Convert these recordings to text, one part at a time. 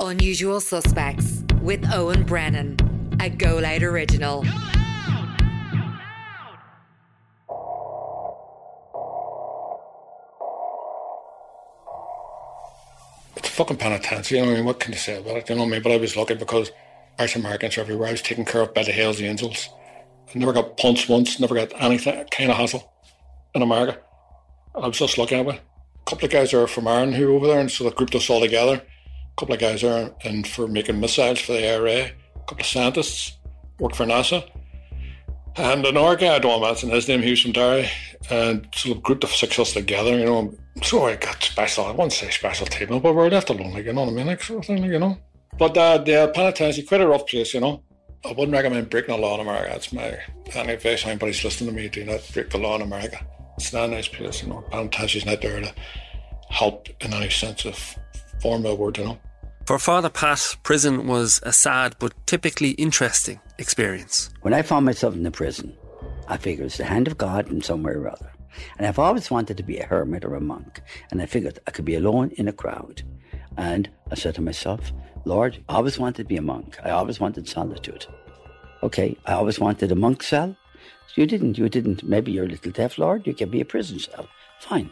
Unusual Suspects with Owen Brennan, a Go Loud original. It's fucking penitentiary, you know I mean? What can you say about it? You know what I mean? But I was lucky because Irish Americans are everywhere. I was taken care of by the Hells Angels. I never got punched once, never got anything kind of hassle in America. I was just lucky anyway. A couple of guys are from Ireland who were over there and so they grouped us all together. Couple of guys are in for making missiles for the IRA. A couple of scientists work for NASA. And another guy, I don't mention his name, from Derry. And so the group of six of us together, you know. So I got special, I wouldn't say special treatment, but we were left alone, like, you know what I mean? Like, sort of thing, like, you know. But uh, the penitentiary, quite a rough place, you know. I wouldn't recommend breaking the law in America. That's my any advice anybody's listening to me, do not break the law in America. It's not a nice place, you know. Penitentiary's not there to help in any sense of form of the word, you know. For Father Pat, prison was a sad but typically interesting experience. When I found myself in the prison, I figured it's the hand of God in somewhere or other. And I've always wanted to be a hermit or a monk. And I figured I could be alone in a crowd. And I said to myself, Lord, I always wanted to be a monk. I always wanted solitude. Okay, I always wanted a monk cell. You didn't. You didn't. Maybe you're a little deaf, Lord. You can be a prison cell. Fine.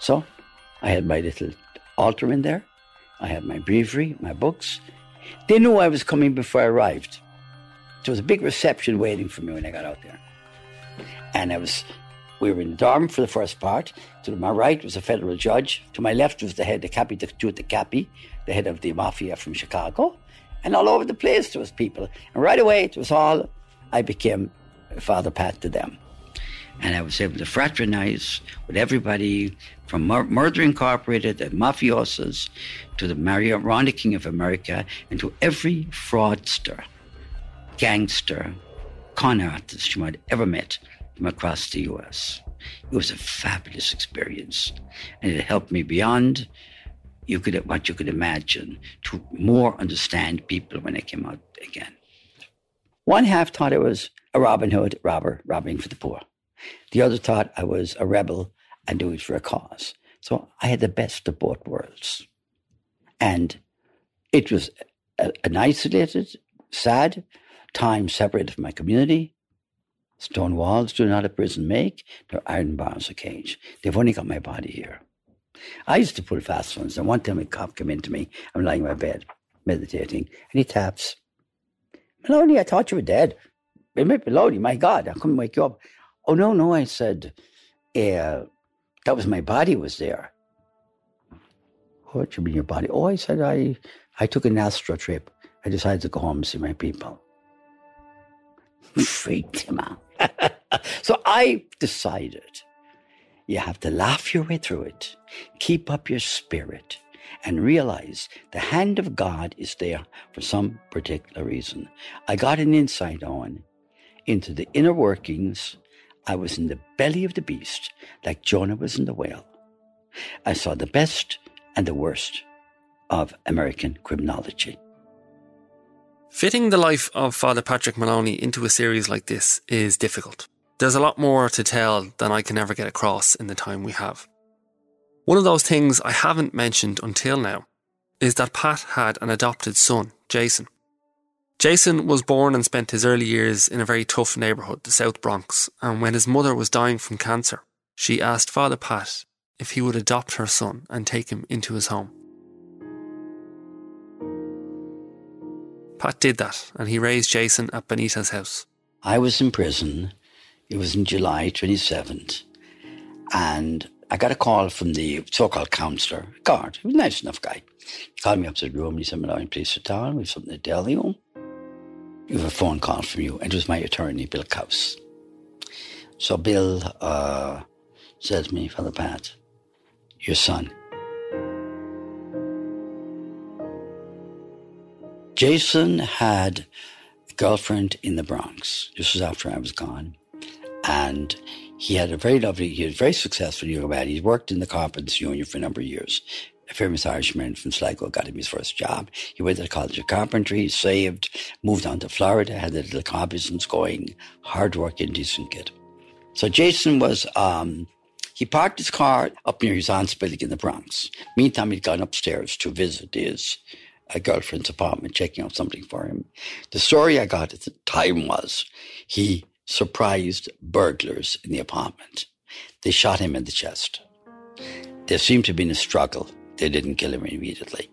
So I had my little altar in there. I had my breviary, my books. They knew I was coming before I arrived. There was a big reception waiting for me when I got out there. And I was, we were in dorm for the first part. To my right was a federal judge. To my left was the head, the capi, the Capi, the head of the mafia from Chicago. And all over the place there was people. And right away it was all, I became Father Pat to them. And I was able to fraternize with everybody from Mur- Murder Incorporated the mafiosos to the Mario King of America and to every fraudster, gangster, con artist you might ever met from across the US. It was a fabulous experience, and it helped me beyond you could what you could imagine to more understand people when I came out again. One half thought it was a Robin Hood robber robbing for the poor. The other thought I was a rebel and doing it for a cause. So I had the best of both worlds. And it was a, an isolated, sad time separated from my community. Stone walls do not a prison make, they're iron bars a cage. They've only got my body here. I used to pull fast ones, and one time a cop came into me. I'm lying in my bed, meditating, and he taps. Moloney, I thought you were dead. Moloney, my God, I couldn't wake you up. Oh, no, no, I said, uh, that was my body was there. What you mean your body? Oh, I said, I, I took an astro trip. I decided to go home and see my people. Freaked him out. so I decided you have to laugh your way through it, keep up your spirit, and realize the hand of God is there for some particular reason. I got an insight on into the inner workings. I was in the belly of the beast, like Jonah was in the whale. I saw the best and the worst of American criminology. Fitting the life of Father Patrick Moloney into a series like this is difficult. There's a lot more to tell than I can ever get across in the time we have. One of those things I haven't mentioned until now is that Pat had an adopted son, Jason. Jason was born and spent his early years in a very tough neighbourhood, the South Bronx, and when his mother was dying from cancer, she asked Father Pat if he would adopt her son and take him into his home. Pat did that, and he raised Jason at Benita's house. I was in prison. It was in July 27th. And I got a call from the so-called counselor, guard. He was a nice enough guy. He called me up to the room and he said, Malloy, please sit down. We have something to tell you. Have a phone call from you. And it was my attorney, Bill Couse. So Bill uh, said to me, Father Pat, your son. Jason had a girlfriend in the Bronx. This was after I was gone. And he had a very lovely, he was very successful young man. He worked in the Carpenters Union for a number of years. A famous Irishman from Sligo got him his first job. He went to the College of Carpentry, he saved, moved on to Florida, had a little business going, hardworking, decent kid. So Jason was, um, he parked his car up near his aunt's building in the Bronx. Meantime, he'd gone upstairs to visit his a girlfriend's apartment checking out something for him. The story I got at the time was he surprised burglars in the apartment. They shot him in the chest. There seemed to have been a struggle. They didn't kill him immediately.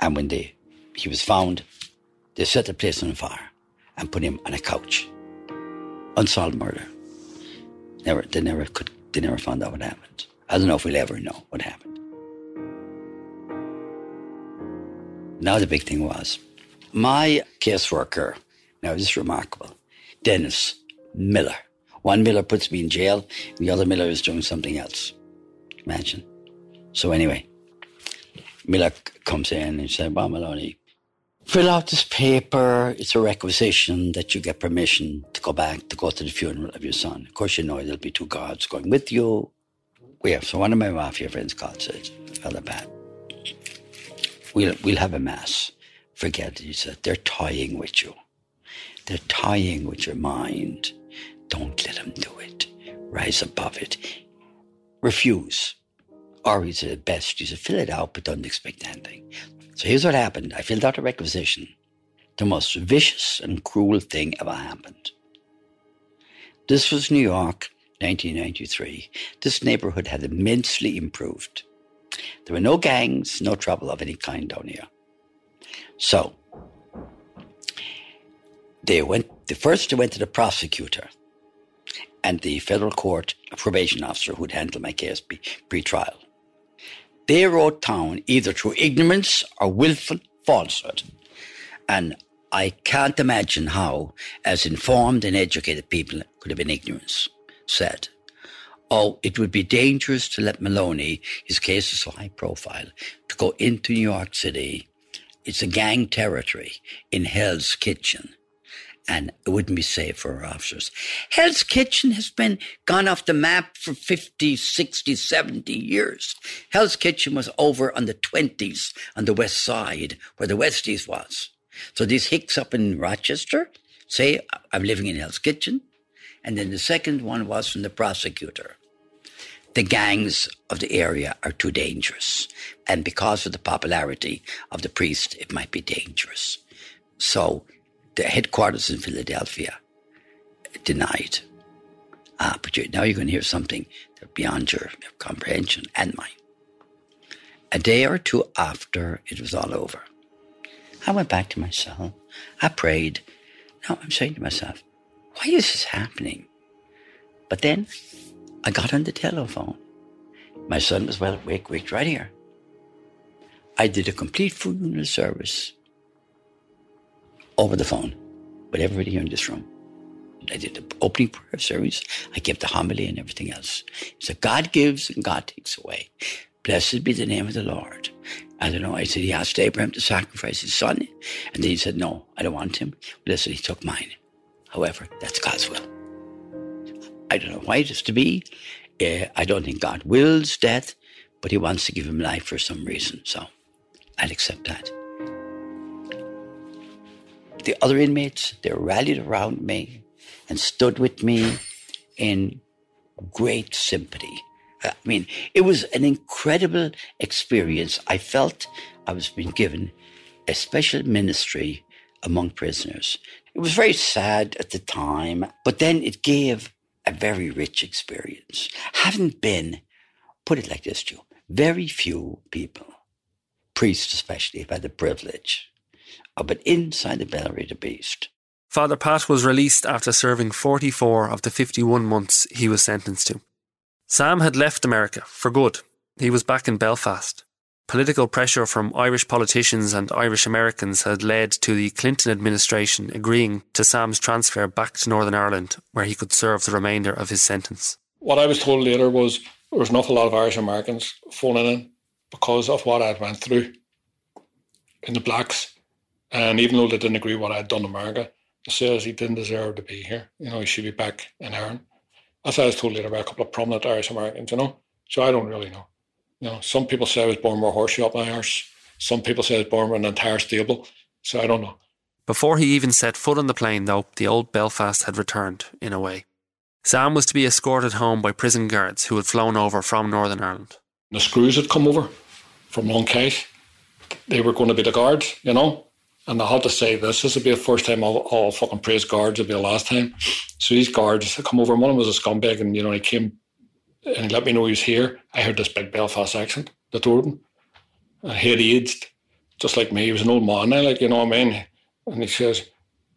And when they he was found, they set the place on fire and put him on a couch. Unsolved murder. Never they never could they never found out what happened. I don't know if we'll ever know what happened. Now the big thing was my caseworker, now this is remarkable, Dennis Miller. One Miller puts me in jail, the other Miller is doing something else. Imagine. So anyway, Miller comes in and said, Well, Moloney, fill out this paper. It's a requisition that you get permission to go back to go to the funeral of your son. Of course, you know there'll be two guards going with you. Yeah, so one of my mafia friends called said, Father Pat, we'll, we'll have a mass. Forget it. He said, they're toying with you. They're toying with your mind. Don't let them do it. Rise above it. Refuse. Or he said, at best, you said, fill it out, but don't expect anything. So here's what happened. I filled out a requisition. The most vicious and cruel thing ever happened. This was New York, 1993. This neighborhood had immensely improved. There were no gangs, no trouble of any kind down here. So they went. The first they went to the prosecutor and the federal court probation officer who'd handle my case pre-trial. They wrote town either through ignorance or willful falsehood, and I can't imagine how, as informed and educated people, could have been ignorance. Said, "Oh, it would be dangerous to let Moloney, his case is so high profile, to go into New York City. It's a gang territory in Hell's Kitchen." And it wouldn't be safe for our officers. Hell's Kitchen has been gone off the map for 50, 60, 70 years. Hell's Kitchen was over on the 20s on the west side where the Westies was. So these hicks up in Rochester say, I'm living in Hell's Kitchen. And then the second one was from the prosecutor. The gangs of the area are too dangerous. And because of the popularity of the priest, it might be dangerous. So the headquarters in Philadelphia denied. Ah, but you're, now you're going to hear something beyond your comprehension and mine. A day or two after it was all over, I went back to my cell. I prayed. Now I'm saying to myself, why is this happening? But then I got on the telephone. My son was well awake, wait right here. I did a complete funeral service over the phone with everybody here in this room. I did the opening prayer service. I gave the homily and everything else. So God gives and God takes away. Blessed be the name of the Lord. I don't know. I said he asked Abraham to sacrifice his son, and then he said, "No, I don't want him." Blessed, he took mine. However, that's God's will. I don't know why it is to be. Uh, I don't think God wills death, but He wants to give him life for some reason. So I'll accept that the other inmates, they rallied around me and stood with me in great sympathy. I mean, it was an incredible experience. I felt I was being given a special ministry among prisoners. It was very sad at the time, but then it gave a very rich experience. Having been, put it like this, Joe, very few people, priests especially, have had the privilege but inside the belly of the beast. Father Pat was released after serving 44 of the 51 months he was sentenced to. Sam had left America for good. He was back in Belfast. Political pressure from Irish politicians and Irish Americans had led to the Clinton administration agreeing to Sam's transfer back to Northern Ireland, where he could serve the remainder of his sentence. What I was told later was there was an awful lot of Irish Americans phoning in because of what I'd went through in the Blocks and even though they didn't agree what I'd done to America, they says he didn't deserve to be here. You know, he should be back in Ireland. What I was told later by a couple of prominent Irish Americans, you know. So I don't really know. You know, some people say I was born with a horseshoe up my arse. Some people say I was born with an entire stable. So I don't know. Before he even set foot on the plane, though, the old Belfast had returned, in a way. Sam was to be escorted home by prison guards who had flown over from Northern Ireland. The screws had come over from Long Kesh. they were going to be the guards, you know. And I had to say this, this would be the first time I'll, I'll fucking praise guards, it'll be the last time. So these guards come over, and one of them was a scumbag, and you know, he came and he let me know he was here. I heard this big Belfast accent, the door open. And he had aged, just like me. He was an old man now, like, you know what I mean? And he says,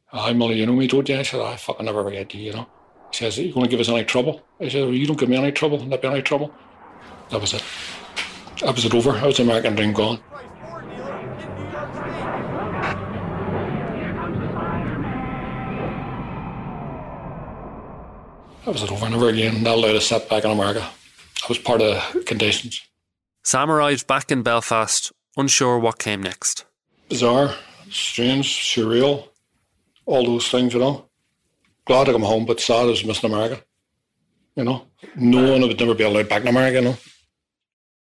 Hi, Molly, you know me, don't you? I said, I fucking never forget you, you know. He says, Are you going to give us any trouble? I said, well, You don't give me any trouble, not be any trouble. That was it. That was it over. I was the American dream gone. That was it over. Never again. Not allowed to sit back in America. That was part of the conditions. Sam arrived back in Belfast, unsure what came next. Bizarre, strange, surreal, all those things, you know. Glad to come home, but sad I was missing America. You know, no one would never be allowed back in America, you know.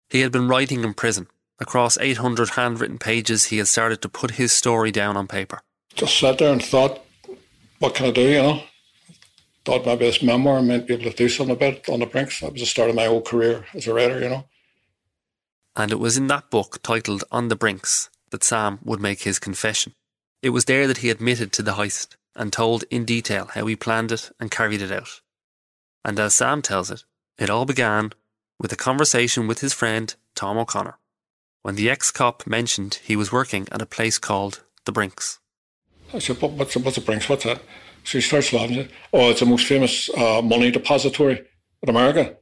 He had been writing in prison. Across 800 handwritten pages, he had started to put his story down on paper. Just sat there and thought, what can I do, you know? Thought my best memoir might be able to do something about it on the brinks. That was the start of my whole career as a writer, you know. And it was in that book titled On the Brinks that Sam would make his confession. It was there that he admitted to the heist and told in detail how he planned it and carried it out. And as Sam tells it, it all began with a conversation with his friend Tom O'Connor when the ex cop mentioned he was working at a place called The Brinks. I said, what, what's, what's The Brinks? What's that? So he starts laughing. Oh, it's the most famous uh, money depository in America.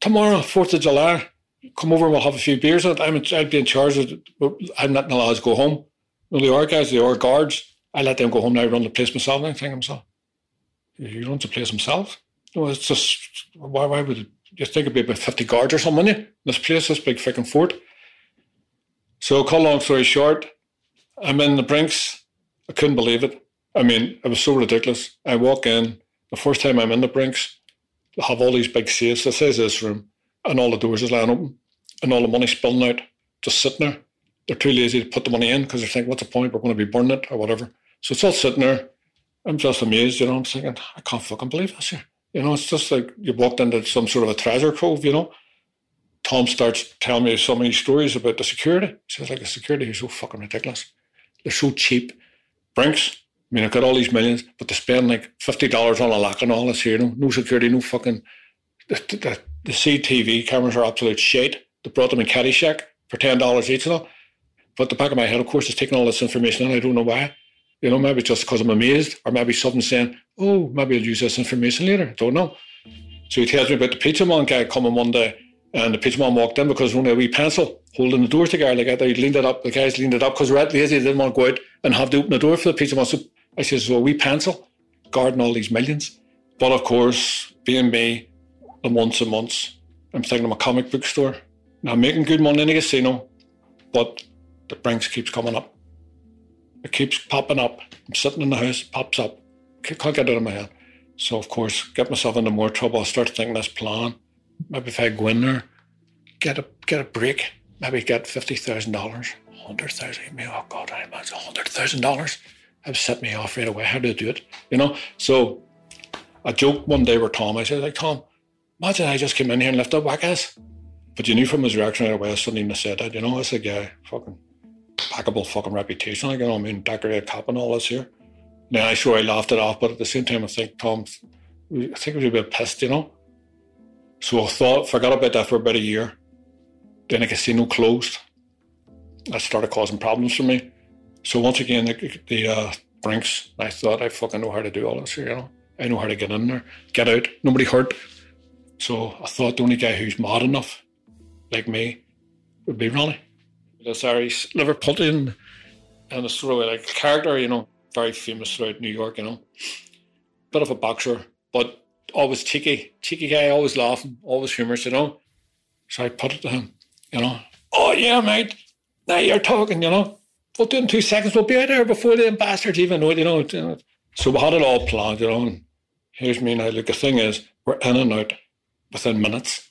Tomorrow, 4th of July, come over and we'll have a few beers. I'm, I'd be in charge of it. I'm not allowed to go home. Well, the are guys, the are guards. I let them go home now, I run the place myself. And I think himself, he runs the place himself. No, it's just, why, why would it, you think it'd be about 50 guards or something, you? This place, this big freaking fort. So, cut long story short, I'm in the Brinks. I couldn't believe it. I mean, it was so ridiculous. I walk in, the first time I'm in the Brinks, they have all these big safes. that is this room, and all the doors is lying open, and all the money spilling out, just sitting there. They're too lazy to put the money in because they're thinking, what's the point? We're going to be burning it or whatever. So it's all sitting there. I'm just amazed, you know. I'm thinking, I can't fucking believe this here. You know, it's just like you walked into some sort of a treasure trove, you know. Tom starts telling me so many stories about the security. He says, like, the security is so fucking ridiculous. They're so cheap. Brinks, I mean, I've got all these millions, but to spend like $50 on a lock and all this here, know, no security, no fucking. The, the, the CTV cameras are absolute shit. They brought them in Caddyshack for $10 each of them. But the back of my head, of course, is taking all this information and I don't know why. You know, maybe just because I'm amazed, or maybe something saying, oh, maybe I'll use this information later. I don't know. So he tells me about the pizza man guy coming one day, and the pizza man walked in because only a wee pencil holding the door together like. He leaned it up, the guys leaned it up because we're at lazy, they didn't want to go out and have to open the door for the pizza man. So I says, well, we pencil, guarding all these millions. But of course, being me, the months and months, I'm thinking of a comic book store. Now, I'm making good money in a casino, but the Brinks keeps coming up. It keeps popping up. I'm sitting in the house, it pops up. Can't get it out of my head. So, of course, get myself into more trouble. I start thinking this plan. Maybe if I go in there, get a get a break, maybe get fifty thousand dollars, hundred thousand. Oh God, I imagine hundred thousand dollars. Have set me off right away. How do I do it? You know. So, I joked one day with Tom. I said, like Tom, imagine I just came in here and lifted whack ass. But you knew from his reaction right away. I suddenly even said that. You know, I said, yeah, fucking impeccable fucking reputation. Like, you know, I mean, decorated cop and all this here. Then I sure I laughed it off, but at the same time, I think Tom, I think he was a bit pissed, you know. So I thought, forgot about that for about a year. Then the casino closed. That started causing problems for me. So once again, the, the uh, Brinks, I thought I fucking know how to do all this, you know. I know how to get in there, get out, nobody hurt. So I thought the only guy who's mad enough, like me, would be Ronnie. This Irish Liverpudlian and a sort of like character, you know, very famous throughout New York, you know. Bit of a boxer, but always cheeky, cheeky guy, always laughing, always humorous, you know. So I put it to him, you know. Oh yeah, mate. Now you're talking, you know. We'll do it in two seconds. We'll be out there before the bastards even know it, you know. So we had it all planned, you know. And here's me now. Look, the thing is, we're in and out within minutes.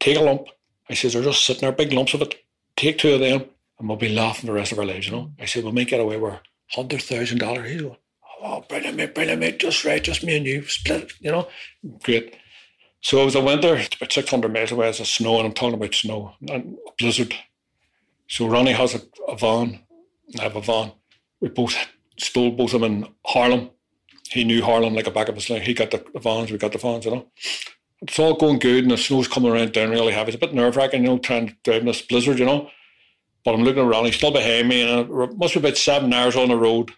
Take a lump. I says, they're just sitting there, big lumps of it. Take two of them, and we'll be laughing the rest of our lives, you know. I said, we'll make it away with hundred thousand dollars. He's going, oh, brilliant, mate, brilliant, mate, just right, just me and you, split, you know. Great. So it was a winter, about 600 miles away, it's a snow, and I'm talking about snow, and a blizzard. So Ronnie has a, a van, I have a van. We both stole both of them in Harlem. He knew Harlem like a back of his leg. He got the, vans, we got the vans, you know. It's all going good and the snow's coming around down really heavy. It's a bit nerve wracking, you know, trying to drive in this blizzard, you know. But I'm looking around, he's still behind me, and it must be about seven hours on the road.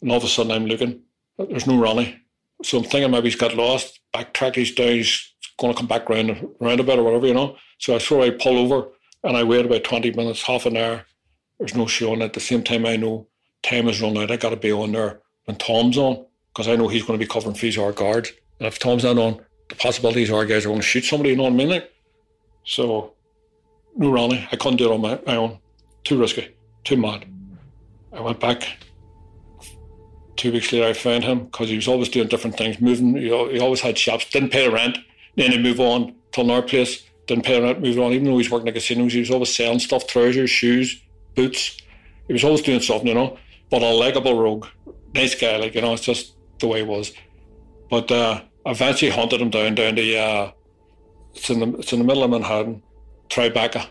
And all of a sudden, I'm looking, there's no Ronnie. So I'm thinking maybe he's got lost, backtrack, he's down, he's going to come back round, round a bit or whatever, you know. So I throw I pull over, and I wait about 20 minutes, half an hour. There's no showing. At the same time, I know time is running out. I got to be on there when Tom's on, because I know he's going to be covering fees our guards. And if Tom's not on, the possibilities our guys are going to shoot somebody, you know what I mean? Like, so, no Ronnie. I couldn't do it on my, my own too risky, too mad. I went back. Two weeks later, I found him because he was always doing different things, moving. He, he always had shops, didn't pay the rent. Then he moved on to another place, didn't pay the rent, moved on. Even though he's working at casinos, he was always selling stuff, trousers, shoes, boots. He was always doing something, you know. But a likable rogue, nice guy, like, you know, it's just the way it was. But uh, eventually hunted him down, down to, uh, it's, in the, it's in the middle of Manhattan, Tribeca.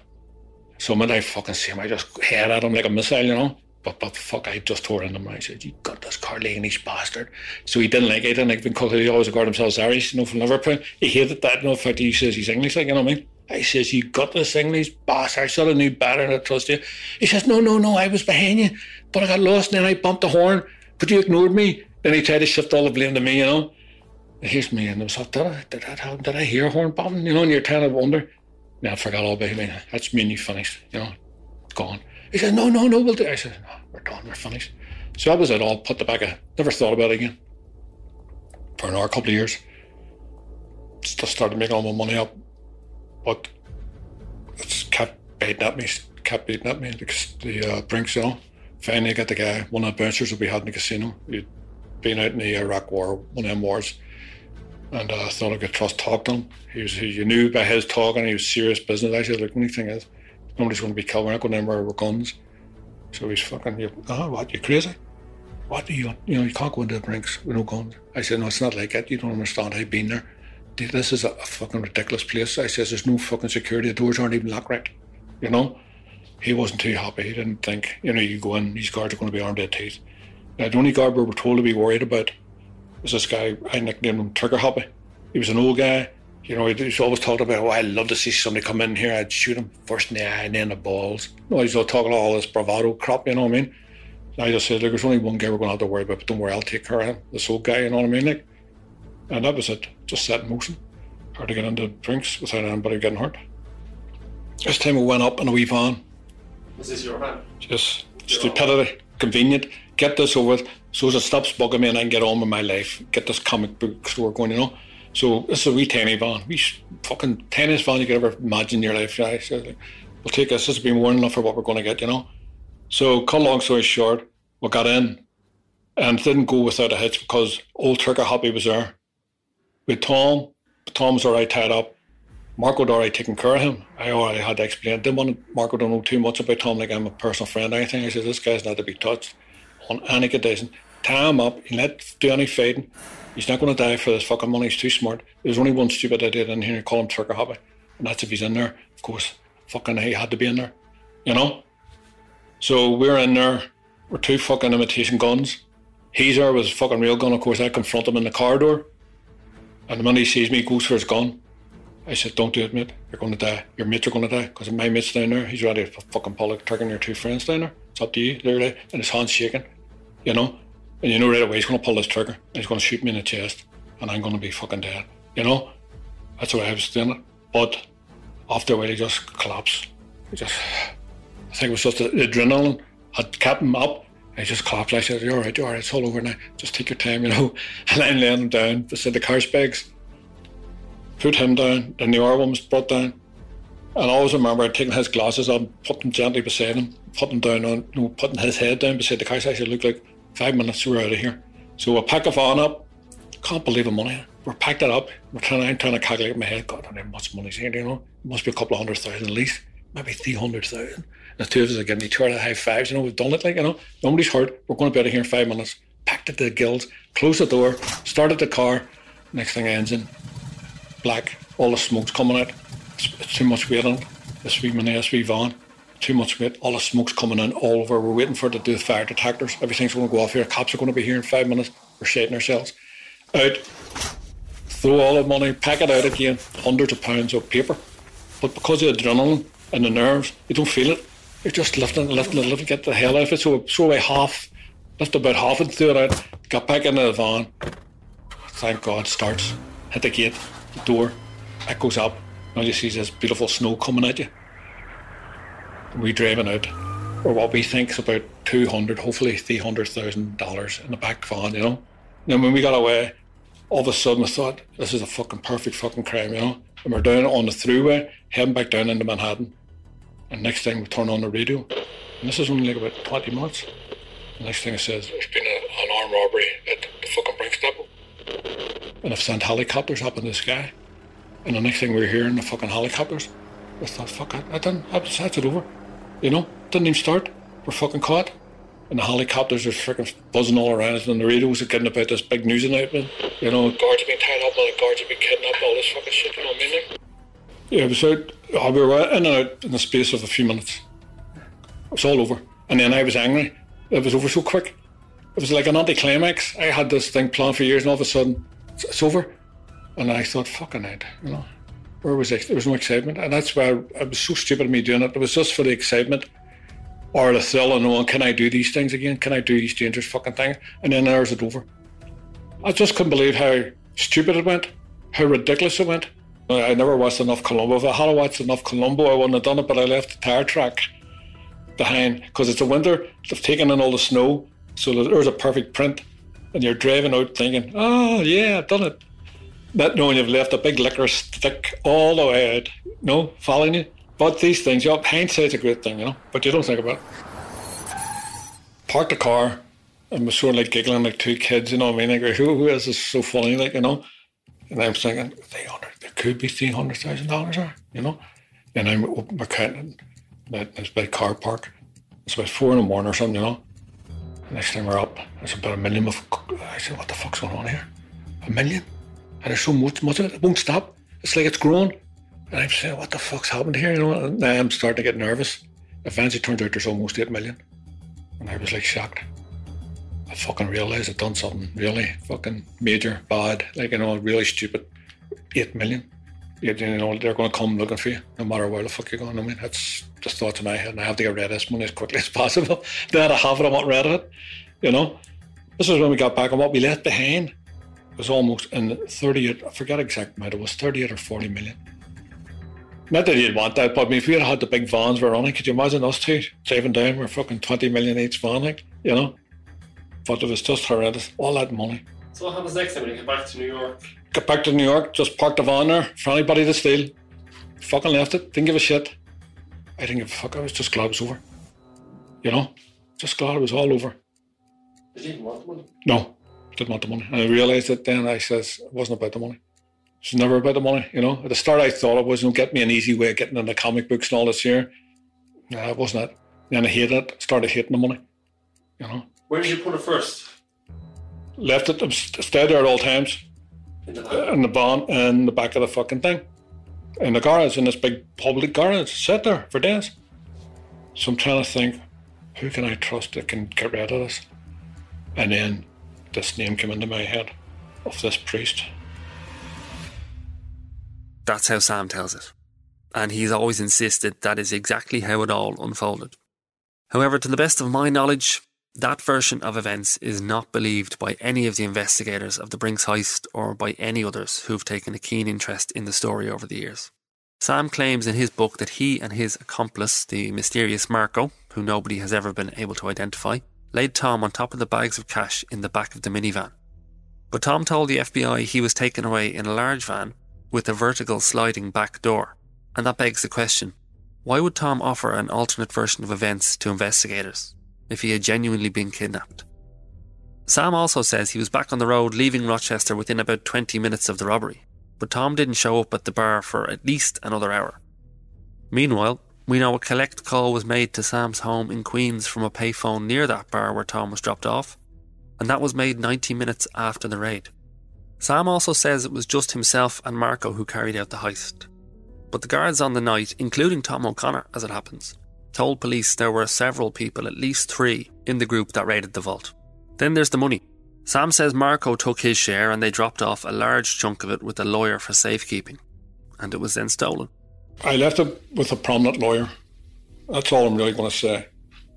So when I fucking see him, I just head at him like a missile, you know. But but fuck, I just tore in him. I said, "You got this Carlinish bastard." So he didn't like it. Didn't like because he always regarded himself as Irish, you know, from Liverpool. He hated that. You know, in fact, he says he's English, like you know what I mean. I says, "You got this English bastard." I should have knew better I trust you. He says, "No, no, no. I was behind you, but I got lost and then I bumped the horn, but you ignored me." Then he tried to shift all the blame to me, you know. And here's me and himself. Did I, did, I, did I hear a horn bumping? You know, and you're trying to wonder. Now I forgot all about me. That's me and you finished, you know gone. He said, no, no, no, we'll do it. I said, no, we're done, we're finished. So that was it all, put the back of, never thought about it again. For another couple of years. Just started making all my money up. Kept beating at me, kept beating at me, because the uh, Brinks, you know. Finally got the guy, one of the bouncers that we had in the casino. He'd been out in the Iraq War, one of them wars. And uh, I thought I could trust talk to him. He was, he, you knew by his talking, he was serious business. I said, look, only thing is, nobody's going to be killed. We're not going with guns. So he's fucking, you, oh, what, you crazy? What do you, you know, you can't go into the Brinks with no guns. I said, no, it's not like that. You don't understand. I've been there. This is a, a fucking ridiculous place. I says, there's no fucking security. The doors aren't even locked right. You know? He wasn't too happy. He didn't think, you know, you go in, these guards are going to be armed to the teeth. Now, the only guard we were told to be worried about was this guy, I nicknamed him Trigger Happy. He was an old guy you know, he's always talking about, oh, I'd love to see somebody come in here, I'd shoot him first in the eye and then the balls. No, he's all talking all this bravado crap, you know what I mean? And I just said, there's only one guy we're going to have to worry about, but don't worry, I'll take care of him, this old guy, you know what I mean? Like, and that was it, just set in motion. Hard to get into Brinks without anybody getting hurt. This time we went up in a wee van. This is your van? Just stupidity, convenient. Get this over with so as it stops bugging me and I can get on with my life. Get this comic book store going, you know. So this is a wee tiny van, wee fucking tiniest van you could ever imagine in your life. Yeah, so like, we'll take this. This has been more enough for what we're going to get, you know. So cut long story short, we got in and didn't go without a hitch because old Trigger Happy was there. With Tom, Tom was already tied up. Marco had already taken care of him. I already had to explain. Didn't want Marco to know too much about Tom, like I'm a personal friend or anything. I said, this guy's not to be touched on any condition. Tie him up, he let do any. He's not going to die for this fucking money. He's too smart. There's only one stupid idea in here. Call him Trigger Happy. And that's if he's in there. Of course, fucking he had to be in there. You know? So we're in there We're two fucking imitation guns. He's there with his fucking real gun. Of course, I confront him in the corridor. And the minute he sees me, goes for his gun. I said, don't do it, mate. You're going to die. Your mates are going to die. Because my mate's down there. He's ready to fucking trigger on your two friends down there. It's up to you, literally. And his hand's shaking. You know? And you know right away he's going to pull this trigger. And he's going to shoot me in the chest. And I'm going to be fucking dead. You know? That's way I was doing it. But after a while, he just collapsed. He just, I think it was just the adrenaline had kept him up. He just collapsed. I said, You're all right, you're all right, it's all over now. Just take your time, you know. And I'm laying him down beside the car bags. Put him down. Then the other one was brought down. And I always remember taking his glasses up, put them gently beside him, putting down on, you know, putting his head down beside the car. I said, Look like Five minutes, we're out of here. So we pack a van up. Can't believe the money. We're packed it up. We're trying, I'm trying to calculate my head. God, I don't know much money's here, you know. It must be a couple of hundred thousand at least. Maybe 300,000. The two of us are getting each other high fives. You know, we've done it like, you know. Nobody's hurt. We're going to be out of here in five minutes. Packed to the gills, closed the door, started the car. Next thing, engine, black. All the smoke's coming out. It's, it's too much weight on it. This wee mini, wee van. too much weight. All the smoke's coming in all over. We're waiting for it to do the fire detectors. Everything's going to go off here. Cops are going to be here in five minutes. We're shitting ourselves. Out. Throw all the money, pack it out again. Hundreds of pounds of paper. But because of the adrenaline and the nerves, you don't feel it. You're just lifting, lifting, lifting, get the hell out of it. So throw away half, lift about half and threw it out. Got back into the van. Thank God, starts. Hit the gate, the door. It goes up. All you see is this beautiful snow coming at you. We driving out, or what we think is about two hundred, hopefully three hundred thousand dollars in the back van, you know. And when we got away, all of a sudden I thought, this is a fucking perfect fucking crime, you know. And we're down on the throughway, heading back down into Manhattan. And next thing we turn on the radio, and this is only like about twenty minutes. The next thing it says, there's been a, an armed robbery at the fucking Brinks depot. And I've sent helicopters up in the sky. And the next thing we are hearing the fucking helicopters. I thought, fuck, I, I done, I, that's it over. You know, didn't even start. We're fucking caught. And the helicopters are freaking buzzing all around us, and the radios are getting about this big news announcement. You know, guards have been tied up, and the guards have been kidnapped, all this fucking shit, you know what I mean? Yeah, it was out, oh, we were in and out in the space of a few minutes. It was all over. And then I was angry. It was over so quick. It was like an anticlimax. I had this thing planned for years, and all of a sudden, it's, it's over. And I thought, fucking it, you know. Where was it? There was no excitement. And that's why I, was so stupid of me doing it. It was just for the excitement or the thrill of knowing, can I do these things again? Can I do these dangerous fucking things? And then there's it over. I just couldn't believe how stupid it went, how ridiculous it went. I never watched enough Columbo. If I had watched enough Columbo, I wouldn't have done it, but I left the tire track behind because it's a winter. They've taken in all the snow, so there's a perfect print. And you're driving out thinking, oh, yeah, I've done it not knowing you've left a big liquor stick all the way out, you know, following you. But these things, you know, hindsight's a great thing, you know, but you don't think about it. Parked the car and was sort of like giggling like two kids, you know what I mean? Like, who, who is this so funny, like, you know? And I'm thinking, 300, there could be $300,000 there, you know? And I'm we're counting that this big car park. It's about four in the morning or something, you know? Next time we're up, it's about a million of. I said, what the fuck's going on here? A million? and there's so much, much of it. It won't stop. It's like it's grown. And I'm saying, what the fuck's happened here? You know, and I'm starting to get nervous. Eventually, it turns out there's almost 8 million. And I was like shocked. I fucking realised I'd done something really fucking major, bad, like, you know, really stupid. 8 million. You know, they're going to come looking for you no matter where the fuck you're going. I mean, that's just thoughts in my head. And I have to get rid of this money as quickly as possible. then I have it, I want rid of it. You know? This is when we got back on what we left behind was almost in 38, I forget exact amount, it was 38 or 40 million. Not that you'd want that, but I mean, if we had had the big vans we're running, could you imagine us two saving down? We're fucking 20 million each van, like, you know? But it was just horrendous. All that money. So what happens next time when you get back to New York? Get back to New York, just parked the van there for anybody to steal. Fucking left it, didn't give a shit. I didn't give a fuck, I was just glad it was over. You know? Just glad it was all over. Did you even want the money? No didn't want the money. And I realised it then. I says it wasn't about the money. It's never about the money. You know, at the start I thought it was, you know, get me an easy way of getting into comic books and all this here. No, it wasn't it. Then I hated it. Started hating the money. You know. Where did you put it first? Left it. Stayed there at all times. In the, uh, in the barn in the back of the fucking thing. In the garage, in this big public garage. Sit there for days. So I'm trying to think, who can I trust that can get rid of this? And then this name came into my head of this priest. That's how Sam tells it. And he's always insisted that is exactly how it all unfolded. However, to the best of my knowledge, that version of events is not believed by any of the investigators of the Brinks heist or by any others who've taken a keen interest in the story over the years. Sam claims in his book that he and his accomplice, the mysterious Marco, who nobody has ever been able to identify, laid Tom on top of the bags of cash in the back of the minivan. But Tom told the FBI he was taken away in a large van with a vertical sliding back door. And that begs the question why would Tom offer an alternate version of events to investigators if he had genuinely been kidnapped? Sam also says he was back on the road leaving Rochester within about 20 minutes of the robbery, but Tom didn't show up at the bar for at least another hour. Meanwhile, we know a collect call was made to Sam's home in Queens from a payphone near that bar where Tom was dropped off, and that was made 90 minutes after the raid. Sam also says it was just himself and Marco who carried out the heist. But the guards on the night, including Tom O'Connor as it happens, told police there were several people, at least three, in the group that raided the vault. Then there's the money. Sam says Marco took his share and they dropped off a large chunk of it with a lawyer for safekeeping. And it was then stolen. I left it with a prominent lawyer. That's all I'm really going to say.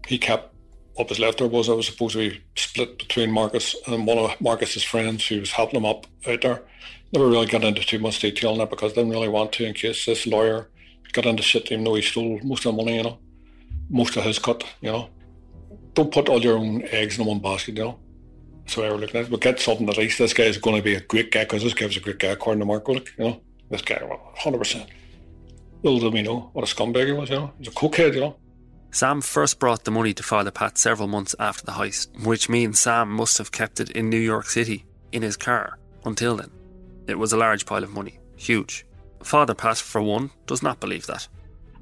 He kept what was left there was I was supposed to be split between Marcus and one of Marcus's friends who was helping him up out there. Never really got into too much detail on that because I didn't really want to in case this lawyer got into shit even though he stole most of the money, you know. Most of his cut, you know. Don't put all your own eggs in one basket, you know. So I was looking at it. But get something at least. This guy's going to be a great guy because this guy was a great guy according to Mark like, you know. This guy, 100%. Little did we know what a scumbag he was, you know. He's a cokehead, you know. Sam first brought the money to Father Pat several months after the heist, which means Sam must have kept it in New York City in his car until then. It was a large pile of money, huge. Father Pat, for one, does not believe that.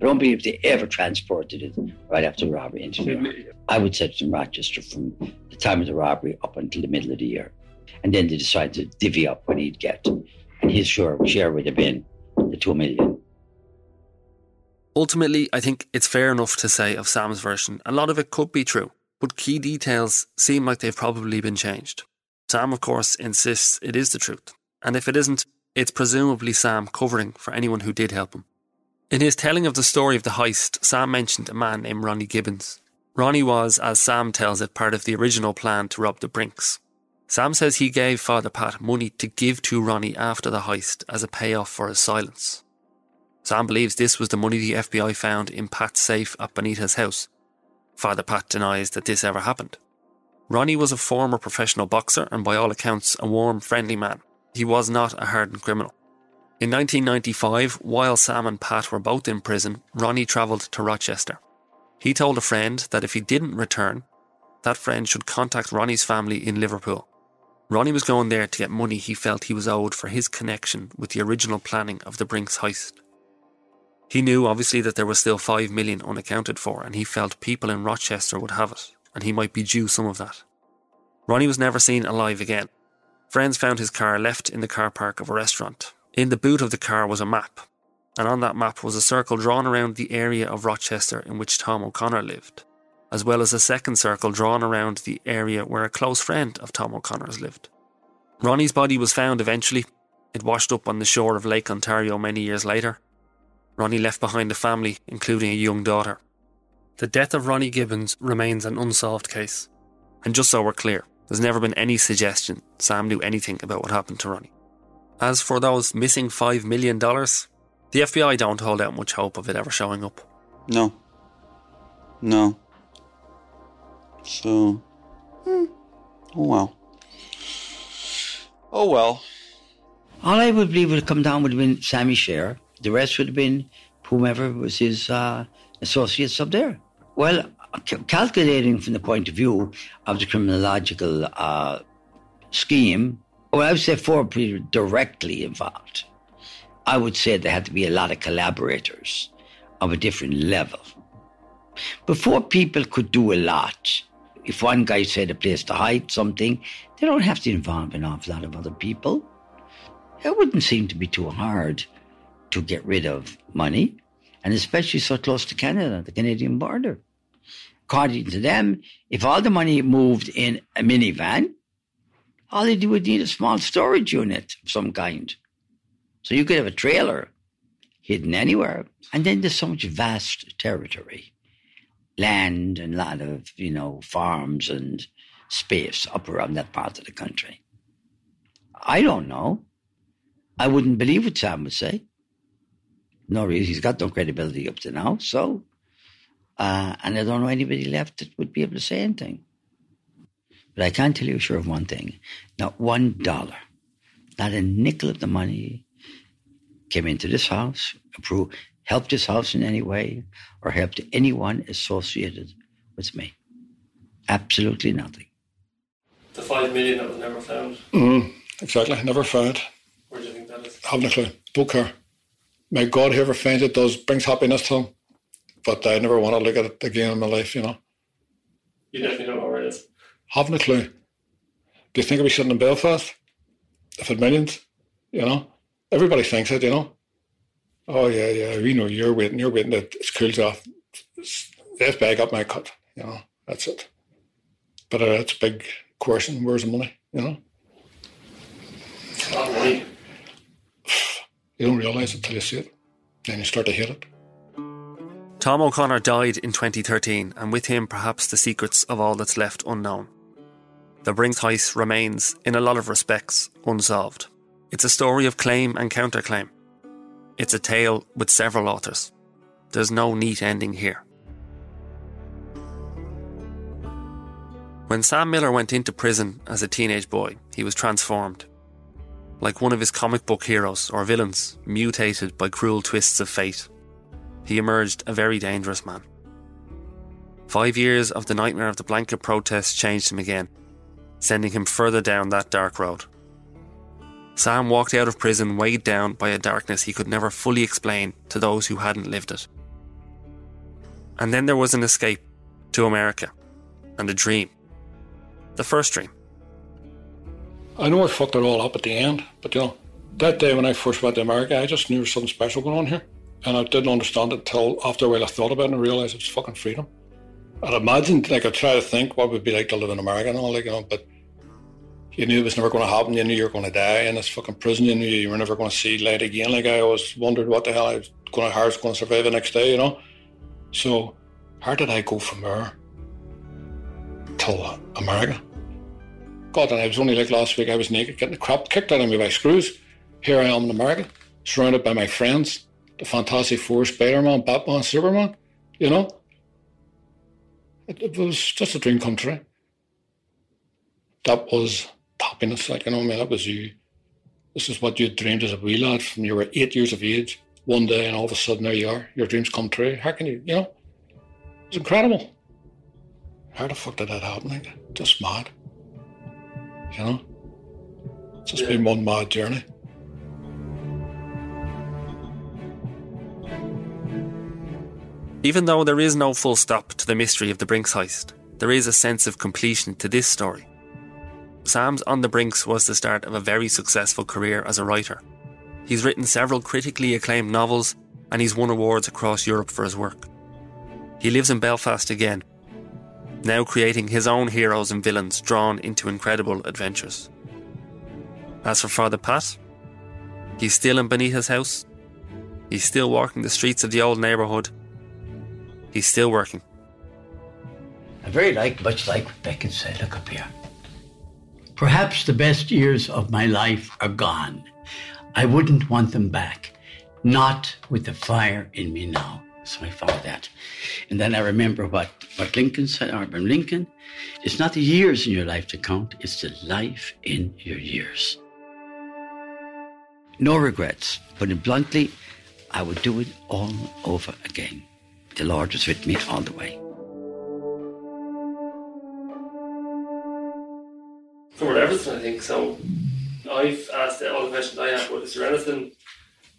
I don't believe they ever transported it right after the robbery into New York. I would say it's in Rochester from the time of the robbery up until the middle of the year. And then they decided to divvy up what he'd get. And his share, share would have been the two million. Ultimately, I think it's fair enough to say of Sam's version, a lot of it could be true, but key details seem like they've probably been changed. Sam, of course, insists it is the truth, and if it isn't, it's presumably Sam covering for anyone who did help him. In his telling of the story of the heist, Sam mentioned a man named Ronnie Gibbons. Ronnie was, as Sam tells it, part of the original plan to rob the Brinks. Sam says he gave Father Pat money to give to Ronnie after the heist as a payoff for his silence. Sam believes this was the money the FBI found in Pat's safe at Bonita's house. Father Pat denies that this ever happened. Ronnie was a former professional boxer and, by all accounts, a warm, friendly man. He was not a hardened criminal. In 1995, while Sam and Pat were both in prison, Ronnie travelled to Rochester. He told a friend that if he didn't return, that friend should contact Ronnie's family in Liverpool. Ronnie was going there to get money he felt he was owed for his connection with the original planning of the Brinks heist. He knew obviously that there was still 5 million unaccounted for, and he felt people in Rochester would have it, and he might be due some of that. Ronnie was never seen alive again. Friends found his car left in the car park of a restaurant. In the boot of the car was a map, and on that map was a circle drawn around the area of Rochester in which Tom O'Connor lived, as well as a second circle drawn around the area where a close friend of Tom O'Connor's lived. Ronnie's body was found eventually. It washed up on the shore of Lake Ontario many years later, Ronnie left behind a family, including a young daughter. The death of Ronnie Gibbons remains an unsolved case. And just so we're clear, there's never been any suggestion Sam knew anything about what happened to Ronnie. As for those missing $5 million, the FBI don't hold out much hope of it ever showing up. No. No. So. Hmm. Oh well. Oh well. All I would believe would have come down would have been Sammy share. The rest would have been whomever was his uh, associates up there. Well, calculating from the point of view of the criminological uh, scheme, well, I would say four people directly involved. I would say there had to be a lot of collaborators of a different level. Before people could do a lot, if one guy said a place to hide something, they don't have to involve an awful lot of other people. It wouldn't seem to be too hard to get rid of money, and especially so close to Canada, the Canadian border. According to them, if all the money moved in a minivan, all do would need a small storage unit of some kind. So you could have a trailer hidden anywhere. And then there's so much vast territory, land and a lot of, you know, farms and space up around that part of the country. I don't know. I wouldn't believe what Sam would say no reason. He's got no credibility up to now. So, uh, and I don't know anybody left that would be able to say anything. But I can tell you sure of one thing: not one dollar, not a nickel of the money came into this house, approved, helped this house in any way, or helped anyone associated with me. Absolutely nothing. The five million that was never found. Mm, exactly, never found. Where do you think that is? Haven't a clue. Book her may God, whoever finds it does brings happiness to them. But I never want to look at it again in my life, you know. You definitely don't know where it is. Haven't a clue. Do you think I'd be sitting in Belfast if it millions? You know, everybody thinks it. You know. Oh yeah, yeah. We know you're waiting. You're waiting. That it cools off. the FBI got my cut. You know, that's it. But uh, it's a big question. Where's the money? You know. money. You don't realise it until you see it. Then you start to hate it. Tom O'Connor died in 2013, and with him, perhaps the secrets of all that's left unknown. The Brinks remains, in a lot of respects, unsolved. It's a story of claim and counterclaim. It's a tale with several authors. There's no neat ending here. When Sam Miller went into prison as a teenage boy, he was transformed. Like one of his comic book heroes or villains, mutated by cruel twists of fate he emerged a very dangerous man. Five years of the nightmare of the blanket protest changed him again, sending him further down that dark road. Sam walked out of prison weighed down by a darkness he could never fully explain to those who hadn't lived it. And then there was an escape to America and a dream. The first dream. I know I fucked it all up at the end, but you know, that day when I first went to America, I just knew there was something special going on here. And I didn't understand it until after a while I thought about it and realised it was fucking freedom. I'd imagined, like, I'd try to think what it would be like to live in America and all, like, you know, but you knew it was never going to happen. You knew you were going to die in this fucking prison. You knew you were never going to see light again. Like, I always wondered what the hell I was going to, how I was going to survive the next day, you know? So, how did I go from there till America? God, and I was only like last week, I was naked, getting the crap kicked out of me by screws. Here I am in America, surrounded by my friends the Fantastic Four, Spider Man, Batman, Superman, you know? It, it, was just a dream come true. That was happiness, like, you oh know, I mean, that was you. This is what you dreamed as a wee lad from you were eight years of age, one day, and all of a sudden there you are. Your dreams come true. How can you, you know? It's incredible. How the fuck did that happen? Like, just mad. You know? It's just yeah. been one mad journey. Even though there is no full stop to the mystery of the Brinks heist, there is a sense of completion to this story. Sam's On the Brinks was the start of a very successful career as a writer. He's written several critically acclaimed novels and he's won awards across Europe for his work. He lives in Belfast again, now creating his own heroes and villains drawn into incredible adventures. As for Father Pat, he's still in Benita's house, he's still walking the streets of the old neighbourhood He's still working. I very like, much like Beckett said. Look up here. Perhaps the best years of my life are gone. I wouldn't want them back. Not with the fire in me now. So I found that. And then I remember what, what Lincoln said, uh, Abraham Lincoln. It's not the years in your life to count, it's the life in your years. No regrets. It bluntly, I would do it all over again the Lord was with me all the way. Covered everything, I think. So I've asked all the questions I have, but is there anything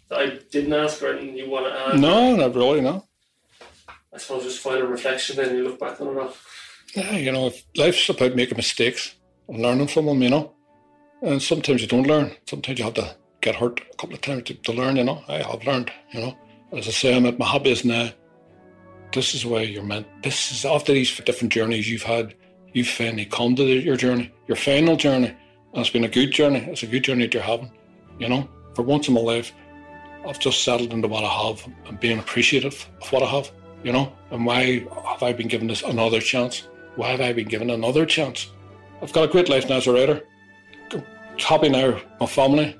that I didn't ask or anything you want to add? No, not really, no. I suppose just final reflection then you look back on it all. Yeah, you know, life's about making mistakes and learning from them, you know. And sometimes you don't learn. Sometimes you have to get hurt a couple of times to, to learn, you know. I have learned, you know. As I say, I'm at my hobbies now this is where you're meant. This is after these different journeys you've had, you've finally come to your journey, your final journey. And it's been a good journey. It's a good journey that you're having. You know, for once in my life, I've just settled into what I have and being appreciative of what I have. You know, and why have I been given this another chance? Why have I been given another chance? I've got a great life now as a writer. I'm happy now, my family.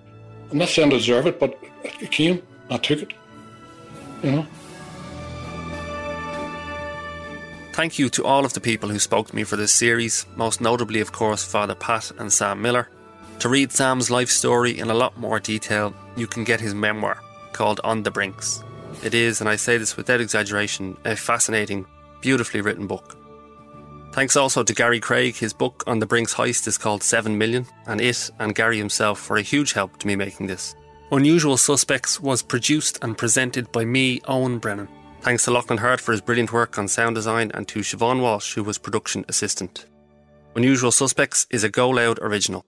I'm not saying I deserve it, but it came. I took it. You know. Thank you to all of the people who spoke to me for this series, most notably, of course, Father Pat and Sam Miller. To read Sam's life story in a lot more detail, you can get his memoir called On the Brinks. It is, and I say this without exaggeration, a fascinating, beautifully written book. Thanks also to Gary Craig. His book on the Brinks heist is called 7 Million, and it and Gary himself were a huge help to me making this. Unusual Suspects was produced and presented by me, Owen Brennan. Thanks to Lachlan Hart for his brilliant work on sound design and to Siobhan Walsh, who was production assistant. Unusual Suspects is a Go Loud original.